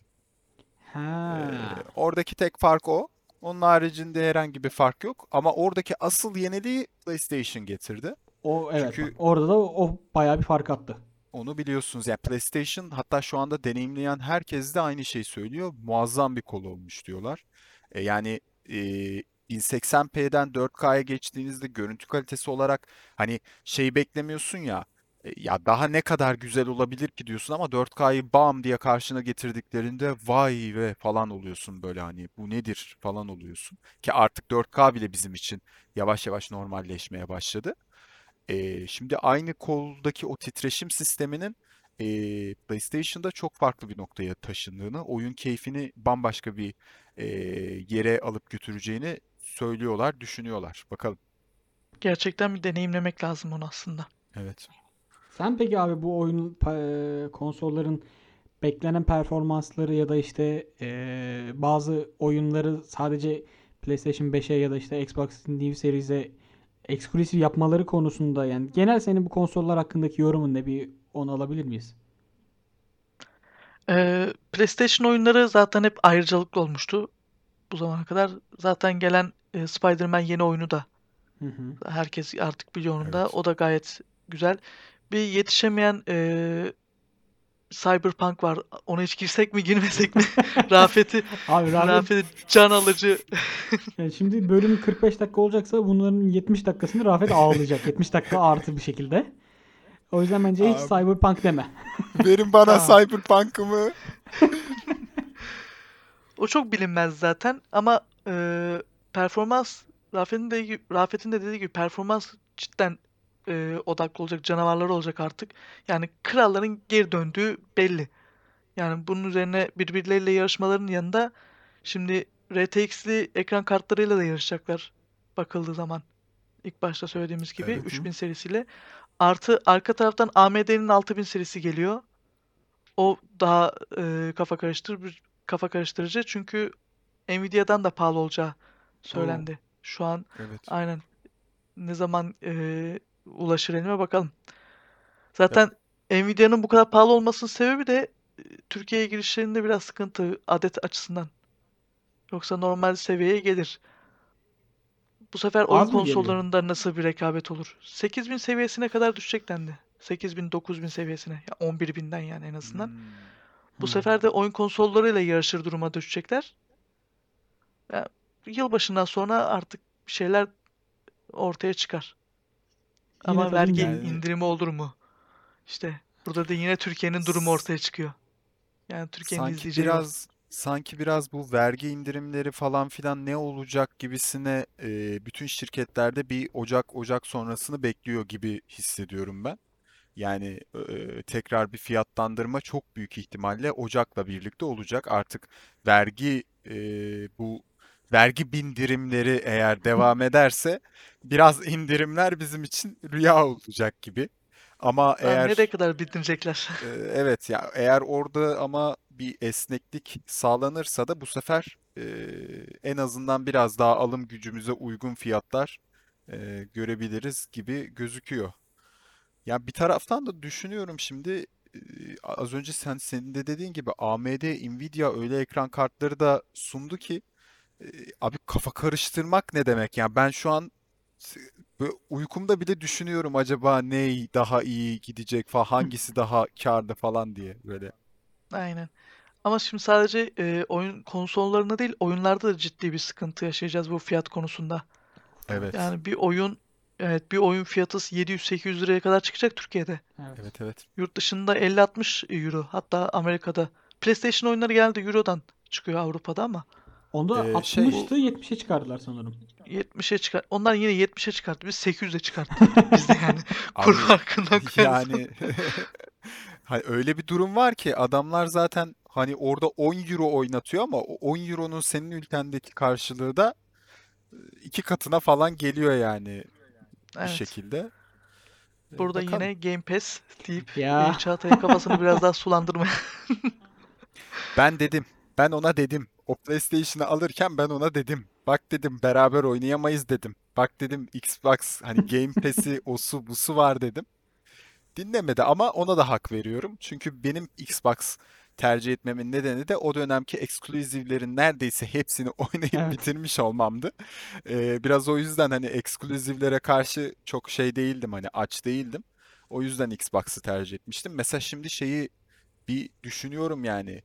E, Ha. oradaki tek fark o. Onun haricinde herhangi bir fark yok. Ama oradaki asıl yeniliği PlayStation getirdi. O evet. Çünkü- orada da o bayağı bir fark attı. Onu biliyorsunuz. Yani PlayStation hatta şu anda deneyimleyen herkes de aynı şeyi söylüyor. Muazzam bir kol olmuş diyorlar. E, yani e, 1080p'den 4K'ya geçtiğinizde görüntü kalitesi olarak hani şey beklemiyorsun ya E, Ya daha ne kadar güzel olabilir ki diyorsun ama 4K'yı bam diye karşına getirdiklerinde vay ve falan oluyorsun böyle hani bu nedir falan oluyorsun. Ki artık 4K bile bizim için yavaş yavaş normalleşmeye başladı. E, şimdi aynı koldaki o titreşim sisteminin e, PlayStation'da çok farklı bir noktaya taşındığını, oyun keyfini bambaşka bir e, yere alıp götüreceğini söylüyorlar, düşünüyorlar. Bakalım. Gerçekten bir deneyimlemek lazım onu aslında. Evet. Sen peki abi bu oyun konsolların beklenen performansları ya da işte e, bazı oyunları sadece PlayStation 5'e ya da işte Xbox New Series'e eksklusif yapmaları konusunda yani genel senin bu konsollar hakkındaki yorumun ne bir onu alabilir miyiz? Ee, PlayStation oyunları zaten hep ayrıcalıklı olmuştu bu zamana kadar. Zaten gelen e, Spider-Man yeni oyunu da Hı hı. herkes artık biliyor onu da. Evet. O da gayet güzel. Bir yetişemeyen e, Cyberpunk var. Ona hiç girsek mi girmesek mi? Rafet'i Abi Rafet, Rafet'i can alıcı. yani şimdi bölüm 45 dakika olacaksa bunların 70 dakikasını Rafet ağlayacak. 70 dakika artı bir şekilde. O yüzden bence hiç Abi. Cyberpunk deme. Verin bana Tamam. Cyberpunk'ımı. O çok bilinmez zaten ama e, performans Rafet'in de Rafet'in de dediği gibi performans cidden e, odaklı olacak canavarlar olacak artık. Yani kralların geri döndüğü belli. Yani bunun üzerine birbirleriyle yarışmaların yanında şimdi RTX'li ekran kartlarıyla da yarışacaklar bakıldığı zaman. İlk başta söylediğimiz gibi Evet. 3000 serisiyle. Artı arka taraftan AMD'nin 6000 serisi geliyor. O daha e, kafa karıştırıcı, kafa karıştırıcı çünkü Nvidia'dan da pahalı olacağı söylendi. Şu an Evet. aynen ne zaman e, ulaşır elime bakalım. Zaten Nvidia'nın bu kadar pahalı olmasının sebebi de e, Türkiye'ye girişlerinde biraz sıkıntı adet açısından. Yoksa normal seviyeye gelir. Bu sefer oyun Az geliyor? konsollarında nasıl bir rekabet olur? 8000 seviyesine kadar düşecek dendi. 8000 9000 seviyesine. Ya 11000'den yani en azından. Hmm. Bu Hmm. sefer de oyun konsollarıyla yarışır duruma düşecekler. Ya, yılbaşından sonra artık bir şeyler ortaya çıkar. Ama vergi yani- indirimi olur mu? İşte burada da yine Türkiye'nin durumu ortaya çıkıyor. Yani Türkiye'nin izleyeceği biraz sanki biraz bu vergi indirimleri falan filan ne olacak gibisine e, bütün şirketlerde bir Ocak Ocak sonrasını bekliyor gibi hissediyorum ben. Yani e, tekrar bir fiyatlandırma çok büyük ihtimalle Ocak'la birlikte olacak. Artık vergi e, bu vergi bindirimleri eğer devam ederse biraz indirimler bizim için rüya olacak gibi. Ama Ha, eğer nereye kadar bildirecekler? ee, Evet ya eğer orada ama bir esneklik sağlanırsa da bu sefer e, en azından biraz daha alım gücümüze uygun fiyatlar e, görebiliriz gibi gözüküyor. Ya bir taraftan da düşünüyorum şimdi e, az önce sen senin de dediğin gibi AMD, Nvidia öyle ekran kartları da sundu ki e, abi kafa karıştırmak ne demek? Yani ben şu an uykumda bile düşünüyorum acaba ne daha iyi gidecek falan hangisi daha kârda falan diye böyle. Aynen. Ama şimdi sadece e, oyun konsollarında değil, oyunlarda da ciddi bir sıkıntı yaşayacağız bu fiyat konusunda. Evet. Yani bir oyun evet bir oyun fiyatı 700-800 liraya kadar çıkacak Türkiye'de. Evet. Evet evet. Yurt dışında 50-60 euro. Hatta Amerika'da. PlayStation oyunları genelde eurodan çıkıyor Avrupa'da ama Onda Ee, şey- 60'tı 70'e çıkardılar sanırım. 70'e çıkar. Onlar yine 70'e çıkarttı. Biz 800'e çıkarttık. Biz de yani kur farkından. Yani hani öyle bir durum var ki adamlar zaten hani orada 10 euro oynatıyor ama o 10 euronun senin ülkendeki karşılığı da e, iki katına falan geliyor yani bir Evet. şekilde. E, Burada bakalım. yine Game Pass deyip Ya. Çağatay'ın kafasını biraz daha sulandırmaya. Ben dedim. Ben ona dedim. O PlayStation'ı alırken ben ona dedim. Bak dedim beraber oynayamayız dedim. Bak dedim Xbox hani Game Pass'i osu busu var dedim. Dinlemedi ama ona da hak veriyorum. Çünkü benim Xbox tercih etmemin nedeni de o dönemki ekskluzivlerin neredeyse hepsini oynayıp Evet. bitirmiş olmamdı. Ee, biraz o yüzden hani ekskluzivlere karşı çok şey değildim hani aç değildim. O yüzden Xbox'ı tercih etmiştim. Mesela şimdi şeyi bir düşünüyorum yani.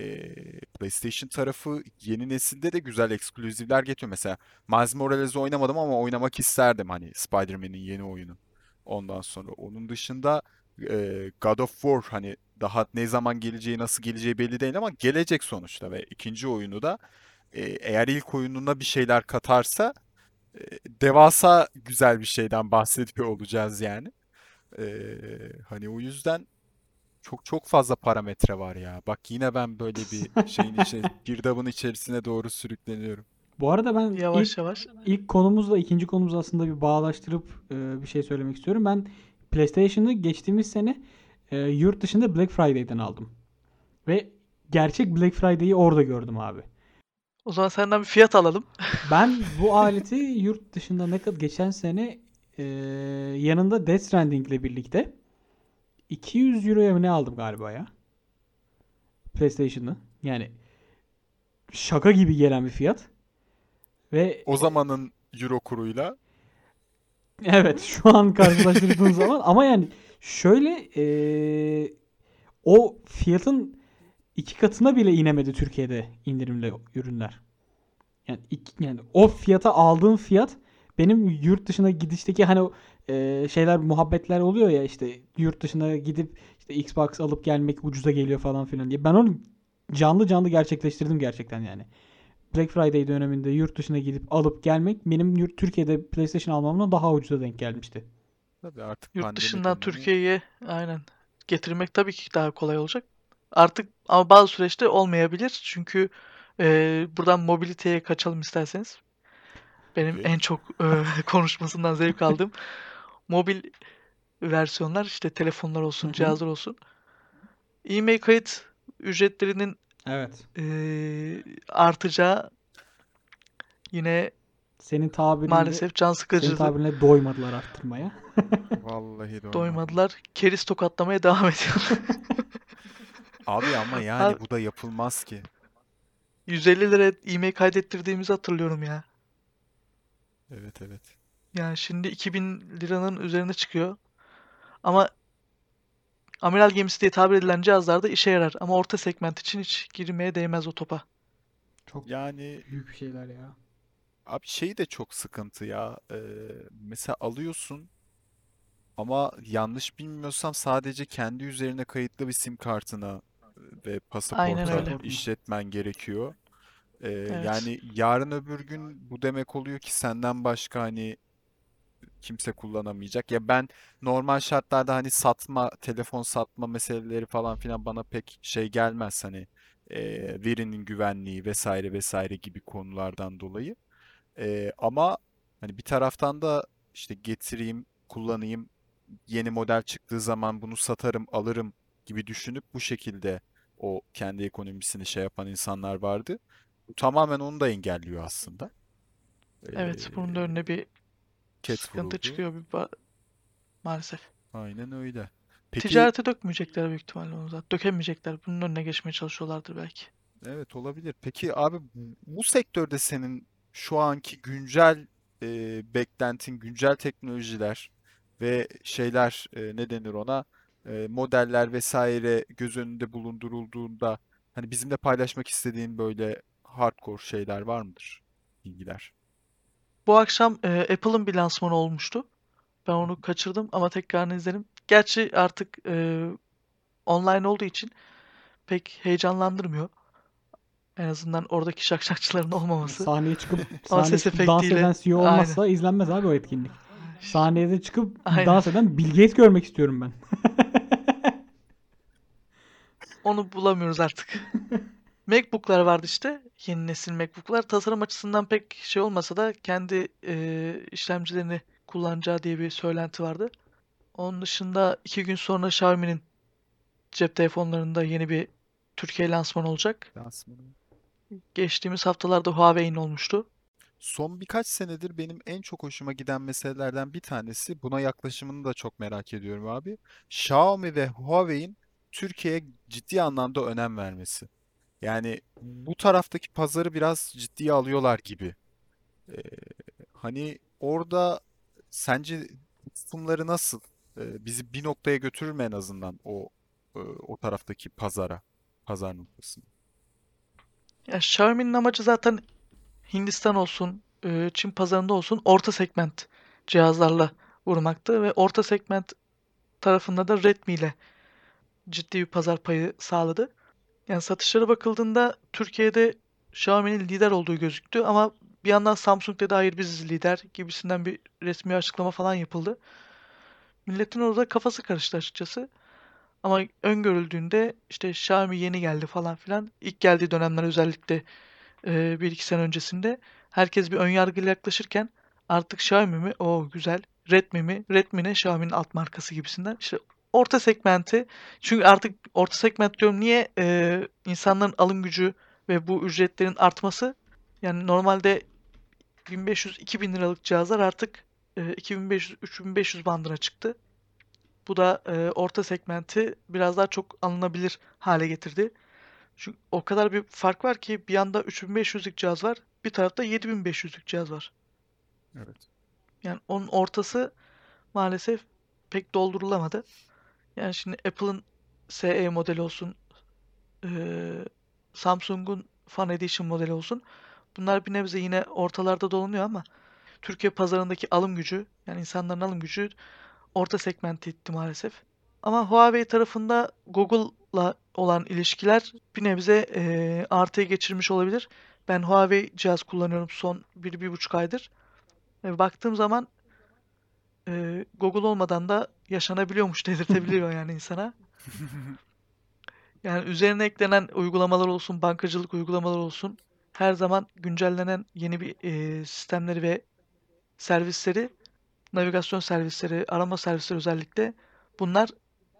Ee, PlayStation tarafı yeni nesilde de güzel ekskluzivler getiriyor. Mesela Miles Morales'i oynamadım ama oynamak isterdim hani Spider-Man'in yeni oyunu. Ondan sonra onun dışında e, God of War hani daha ne zaman geleceği nasıl geleceği belli değil ama gelecek sonuçta ve ikinci oyunu da e, eğer ilk oyununa bir şeyler katarsa e, devasa güzel bir şeyden bahsediyor olacağız yani. E, hani o yüzden çok çok fazla parametre var ya. Bak yine ben böyle bir şeyin içine, girdabın içerisine doğru sürükleniyorum. Bu arada ben Yavaş ilk yavaş. ilk konumuzla ikinci konumuz aslında bir bağlaştırıp e, bir şey söylemek istiyorum. Ben PlayStation'ı geçtiğimiz sene e, yurt dışında Black Friday'den aldım. Ve gerçek Black Friday'i orada gördüm abi. O zaman senden bir fiyat alalım. Ben bu aleti yurt dışında ne kadar geçen sene e, yanında Death Stranding ile birlikte 200 euroya mı ne aldım galiba ya? PlayStation'ı. Yani şaka gibi gelen bir fiyat. Ve O zamanın euro kuruyla evet şu an karşılaştırdığın zaman ama yani şöyle e, o fiyatın iki katına bile inemedi Türkiye'de indirimli ürünler. Yani, iki- yani o fiyata aldığım fiyat benim yurt dışına gidişteki hani e, şeyler muhabbetler oluyor ya işte yurt dışına gidip işte Xbox alıp gelmek ucuza geliyor falan filan diye. Ben onu canlı canlı gerçekleştirdim gerçekten yani. Black Friday döneminde yurt dışına gidip alıp gelmek benim yurt Türkiye'de PlayStation almamdan daha ucuza denk gelmişti. tabii artık Yurt dışından. Türkiye'ye aynen getirmek tabii ki daha kolay olacak. Artık ama bazı süreçte olmayabilir. Çünkü e, buradan mobiliteye kaçalım isterseniz. Benim en çok e, konuşmasından zevk aldığım mobil versiyonlar işte telefonlar olsun, Hı hı. cihazlar olsun. E-mail kayıt ücretlerinin Evet. e, artacağı yine Senin tabirinde maalesef can senin sıkıcı. tabirine doymadılar arttırmaya. Vallahi doymadım. Doymadılar. Keriz tokatlamaya devam ediyor. Abi ama yani Abi- bu da yapılmaz ki. 150 lira e-mail kaydettirdiğimizi hatırlıyorum ya. Evet evet. Yani şimdi 2000 liranın üzerine çıkıyor. Ama amiral gemisi diye tabir edilen cihazlarda işe yarar. Ama orta segment için hiç girmeye değmez o topa. Çok Yani büyük şeyler ya. abi şey de çok sıkıntı ya. Ee, mesela alıyorsun ama yanlış bilmiyorsam sadece kendi üzerine kayıtlı bir sim kartına ve Aynen pasaporta işletmen gerekiyor. Ee, Evet. yani yarın öbür gün bu demek oluyor ki senden başka hani kimse kullanamayacak. Ya ben normal şartlarda hani satma, telefon satma meseleleri falan filan bana pek şey gelmez hani e, verinin güvenliği vesaire vesaire gibi konulardan dolayı. E, ama hani bir taraftan da işte getireyim, kullanayım, yeni model çıktığı zaman bunu satarım, alırım gibi düşünüp bu şekilde o kendi ekonomisini şey yapan insanlar vardı. Bu tamamen onu da engelliyor aslında. Evet, bunun da önüne bir ket sıkıntı vuruldu. çıkıyor bir ba- maalesef. Aynen öyle. Peki Ticarete dökmeyecekler büyük ihtimalle onu zaten. Dökemeyecekler. Bunun önüne geçmeye çalışıyorlardır belki. evet olabilir. Peki abi bu sektörde senin şu anki güncel e, beklentin, güncel teknolojiler ve şeyler e, ne denir ona e, modeller vesaire göz önünde bulundurulduğunda hani bizimle paylaşmak istediğin böyle hardcore şeyler var mıdır? Bilgiler. Bu akşam e, Apple'ın bir lansmanı olmuştu. Ben onu kaçırdım ama tekrarını izlerim. Gerçi artık e, online olduğu için pek heyecanlandırmıyor. En azından oradaki şakşakçıların olmaması. Sahneye çıkıp sahneye ses çıkıp dans eden CEO Aynen. olmazsa izlenmez abi o etkinlik. Sahneye de çıkıp Aynen. dans eden Bill Gates görmek istiyorum ben. Onu bulamıyoruz artık. MacBook'lar vardı işte. Yeni nesil MacBook'lar. Tasarım açısından pek şey olmasa da kendi e, işlemcilerini kullanacağı diye bir söylenti vardı. Onun dışında iki gün sonra Xiaomi'nin cep telefonlarında yeni bir Türkiye lansmanı olacak. Lansmanı. Geçtiğimiz haftalarda Huawei'in olmuştu. Son birkaç senedir benim en çok hoşuma giden meselelerden bir tanesi, buna yaklaşımını da çok merak ediyorum abi. Xiaomi ve Huawei'in Türkiye'ye ciddi anlamda önem vermesi. Yani bu taraftaki pazarı biraz ciddiye alıyorlar gibi. Ee, hani orada sence kısımları nasıl? Ee, bizi bir noktaya götürür mü en azından o e, o taraftaki pazara, pazar noktasına? Ya Xiaomi'nin amacı zaten Hindistan olsun, e, Çin pazarında olsun orta segment cihazlarla vurmaktı ve orta segment tarafında da Redmi ile ciddi bir pazar payı sağladı. Yani satışlara bakıldığında Türkiye'de Xiaomi'nin lider olduğu gözüktü ama bir yandan Samsung dedi hayır biziz lider gibisinden bir resmi açıklama falan yapıldı. Milletin orada kafası karıştı açıkçası. Ama öngörüldüğünde işte Xiaomi yeni geldi falan filan. İlk geldiği dönemler özellikle e, bir iki sene öncesinde herkes bir önyargıyla yaklaşırken artık Xiaomi mi? O güzel. Redmi mi? Redmi ne? Xiaomi'nin alt markası gibisinden. İşte orta segmenti çünkü artık orta segment diyorum niye e, insanların alım gücü ve bu ücretlerin artması yani normalde 1500-2000 liralık cihazlar artık e, 2500-3500 bandına çıktı. Bu da e, orta segmenti biraz daha çok alınabilir hale getirdi. Çünkü o kadar bir fark var ki bir yanda 3500'lük cihaz var, bir tarafta 7500'lük cihaz var. Evet. Yani onun ortası maalesef pek doldurulamadı. Yani şimdi Apple'ın SE modeli olsun, eee, Samsung'un Fan Edition modeli olsun. Bunlar bir nebze yine ortalarda dolanıyor ama Türkiye pazarındaki alım gücü, yani insanların alım gücü orta segmente itti maalesef. Ama Huawei tarafında Google'la olan ilişkiler bir nebze eee artıya geçirmiş olabilir. Ben Huawei cihaz kullanıyorum son 1-1,5 aydır. E, baktığım zaman e, Google olmadan da yaşanabiliyormuş dedirtebiliyor yani insana. Yani üzerine eklenen uygulamalar olsun, bankacılık uygulamalar olsun her zaman güncellenen yeni bir e, sistemleri ve servisleri, navigasyon servisleri, arama servisleri özellikle bunlar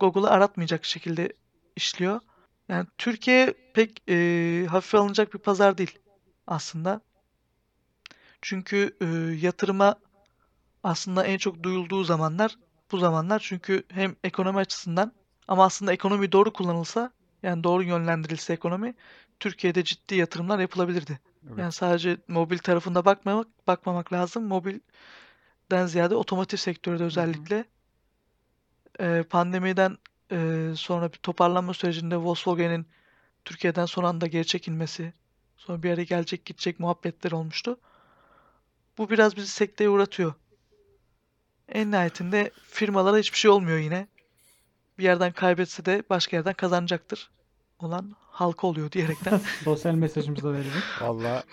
Google'ı aratmayacak şekilde işliyor. Yani Türkiye pek e, hafife alınacak bir pazar değil aslında. Çünkü e, yatırıma aslında en çok duyulduğu zamanlar bu zamanlar. Çünkü hem ekonomi açısından ama aslında ekonomi doğru kullanılsa yani doğru yönlendirilse ekonomi Türkiye'de ciddi yatırımlar yapılabilirdi. Evet. Yani sadece mobil tarafında bakmamak bakmamak lazım. Mobilden ziyade otomotiv sektörü de özellikle e, pandemiden e, sonra bir toparlanma sürecinde Volkswagen'in Türkiye'den son anda geri çekilmesi, sonra bir yere gelecek gidecek muhabbetler olmuştu. Bu biraz bizi sekteye uğratıyor. En nihayetinde firmalara hiçbir şey olmuyor yine. Bir yerden kaybetse de başka yerden kazanacaktır. Olan halka oluyor diyerekten. Sosyal mesajımızı da verelim. Valla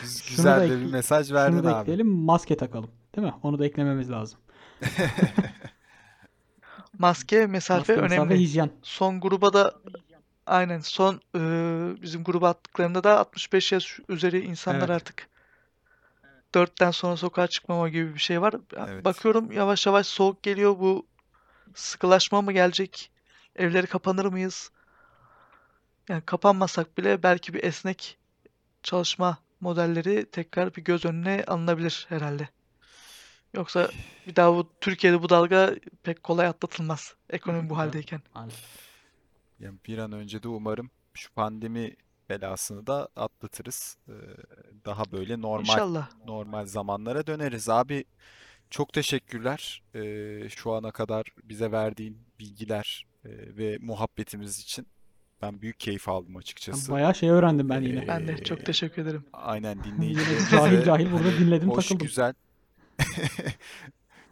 güz- Şunu güzel da de bir mesaj Şunu verdin da abi. ekleyelim. Maske takalım. Değil mi? Onu da eklememiz lazım. Maske, mesafe Maske, mesafe, önemli. hijyen. Son gruba da aynen son e, bizim gruba attıklarında da 65 yaş üzeri insanlar Evet. artık 4'ten sonra sokağa çıkmama gibi bir şey var. Evet. Bakıyorum yavaş yavaş soğuk geliyor. Bu sıkılaşma mı gelecek? Evleri kapanır mıyız? Yani kapanmasak bile belki bir esnek çalışma modelleri tekrar bir göz önüne alınabilir herhalde. Yoksa bir daha bu Türkiye'de bu dalga pek kolay atlatılmaz. Ekonomi bu haldeyken. Yani bir an önce de umarım şu pandemi belasını da atlatırız. Ee, Daha böyle normal İnşallah. normal zamanlara döneriz. Abi çok teşekkürler ee, şu ana kadar bize verdiğin bilgiler e, ve muhabbetimiz için. Ben büyük keyif aldım açıkçası. bayağı şey öğrendim ben yine. Ben de Ee, çok teşekkür ederim. Aynen dinleyicilerimize cahil cahil burada dinledim hoş takıldım. güzel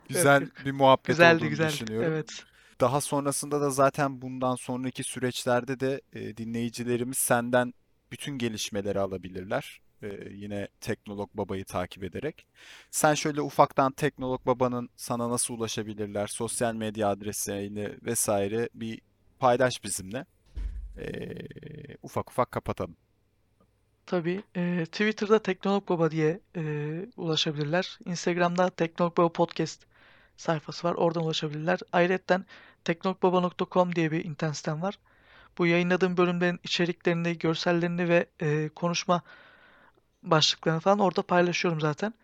güzel yok. bir muhabbet Güzeldi olduğunu güzeldi. düşünüyorum. Evet. Daha sonrasında da zaten bundan sonraki süreçlerde de e, dinleyicilerimiz senden bütün gelişmeleri alabilirler. E, yine Teknolog Baba'yı takip ederek. Sen şöyle ufaktan Teknolog Baba'nın sana nasıl ulaşabilirler, sosyal medya adreslerini vesaire bir paylaş bizimle. E, ufak ufak kapatalım. Tabii. e, Twitter'da Teknolog Baba diye e, ulaşabilirler. Instagram'da Teknolog Baba Podcast sayfası var. Oradan ulaşabilirler. Ayrıca teknogbaba.com diye bir internet sitem var. Bu yayınladığım bölümlerin içeriklerini, görsellerini ve e, konuşma başlıklarını falan orada paylaşıyorum zaten.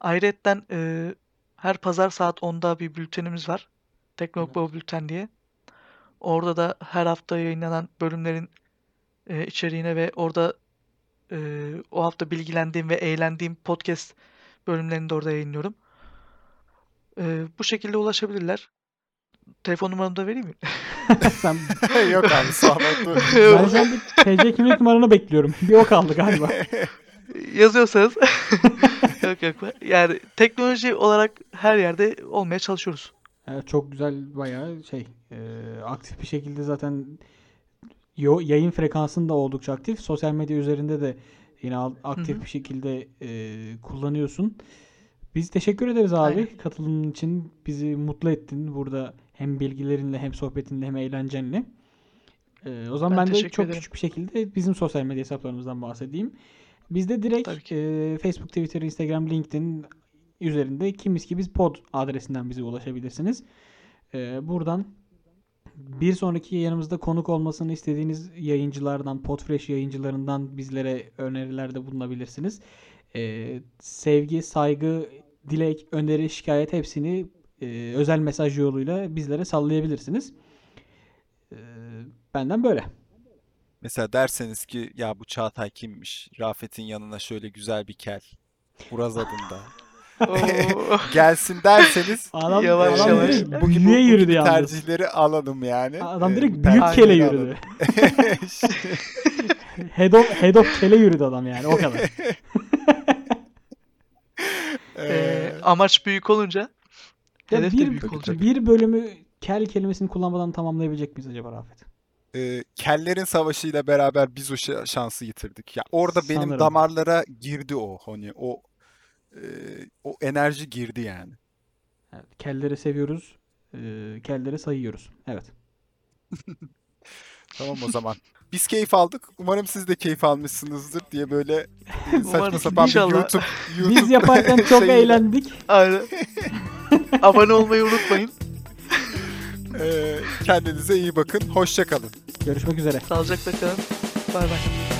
Ayrıca e, her pazar saat 10'da bir bültenimiz var. Teknolog Baba Bülten diye. Orada da her hafta yayınlanan bölümlerin e, içeriğine ve orada e, o hafta bilgilendiğim ve eğlendiğim podcast bölümlerini de orada yayınlıyorum. E, bu şekilde ulaşabilirler. Telefon numaramı da vereyim mi? Sen, Yok abi sağ ol. ben şu an bir TC kimlik numaranı bekliyorum. Bir o kaldı galiba. yazıyorsanız yok yok yani teknoloji olarak her yerde olmaya çalışıyoruz. Evet, çok güzel bayağı şey e, aktif bir şekilde zaten yo, yayın frekansın da oldukça aktif. Sosyal medya üzerinde de yine aktif hı. bir şekilde e, kullanıyorsun. Biz teşekkür ederiz abi Aynen. katılımın için. Bizi mutlu ettin burada hem bilgilerinle hem sohbetinle hem eğlencenle. E, o zaman Ben ben, de çok ederim. küçük bir şekilde bizim sosyal medya hesaplarımızdan bahsedeyim. Bizde direkt e, Facebook, Twitter, Instagram, LinkedIn üzerinde kimiz ki biz pod adresinden bize ulaşabilirsiniz. E, buradan bir sonraki yayınımızda konuk olmasını istediğiniz yayıncılardan, Podfresh yayıncılarından bizlere önerilerde bulunabilirsiniz. E, sevgi, saygı, dilek, öneri, şikayet hepsini e, özel mesaj yoluyla bizlere sallayabilirsiniz. E, benden böyle. Mesela derseniz ki ya bu Çağatay kimmiş? Rafet'in yanına şöyle güzel bir kel. Uraz adında. Gelsin derseniz Adam, Yavaş adam yavaş. direkt bugün bu, büyüye bugün yürüdü yalnız. tercihleri alalım yani. Adam Ee, direkt bu büyük kele yürüdü. head of, head of kele yürüdü adam yani o kadar. Ee, Ee, amaç büyük olunca Ya hedef de bir, büyük Tabii, olacak. bir bölümü kel kelimesini kullanmadan tamamlayabilecek miyiz acaba Rafet? e, kellerin savaşıyla beraber biz o şa- şansı yitirdik. Ya orada benim Sanırım. damarlara girdi o hani o e, o enerji girdi yani. Evet, kelleri seviyoruz. e, kelleri sayıyoruz. Evet. Tamam o zaman. Biz keyif aldık. Umarım siz de keyif almışsınızdır diye böyle e, saçma Umarım. sapan bir İnşallah. YouTube Biz YouTube yaparken çok eğlendik. Aynen. Abone olmayı unutmayın. e, kendinize iyi bakın. Hoşça kalın. Görüşmek üzere. Sağlıcakla kalın. Bay bay.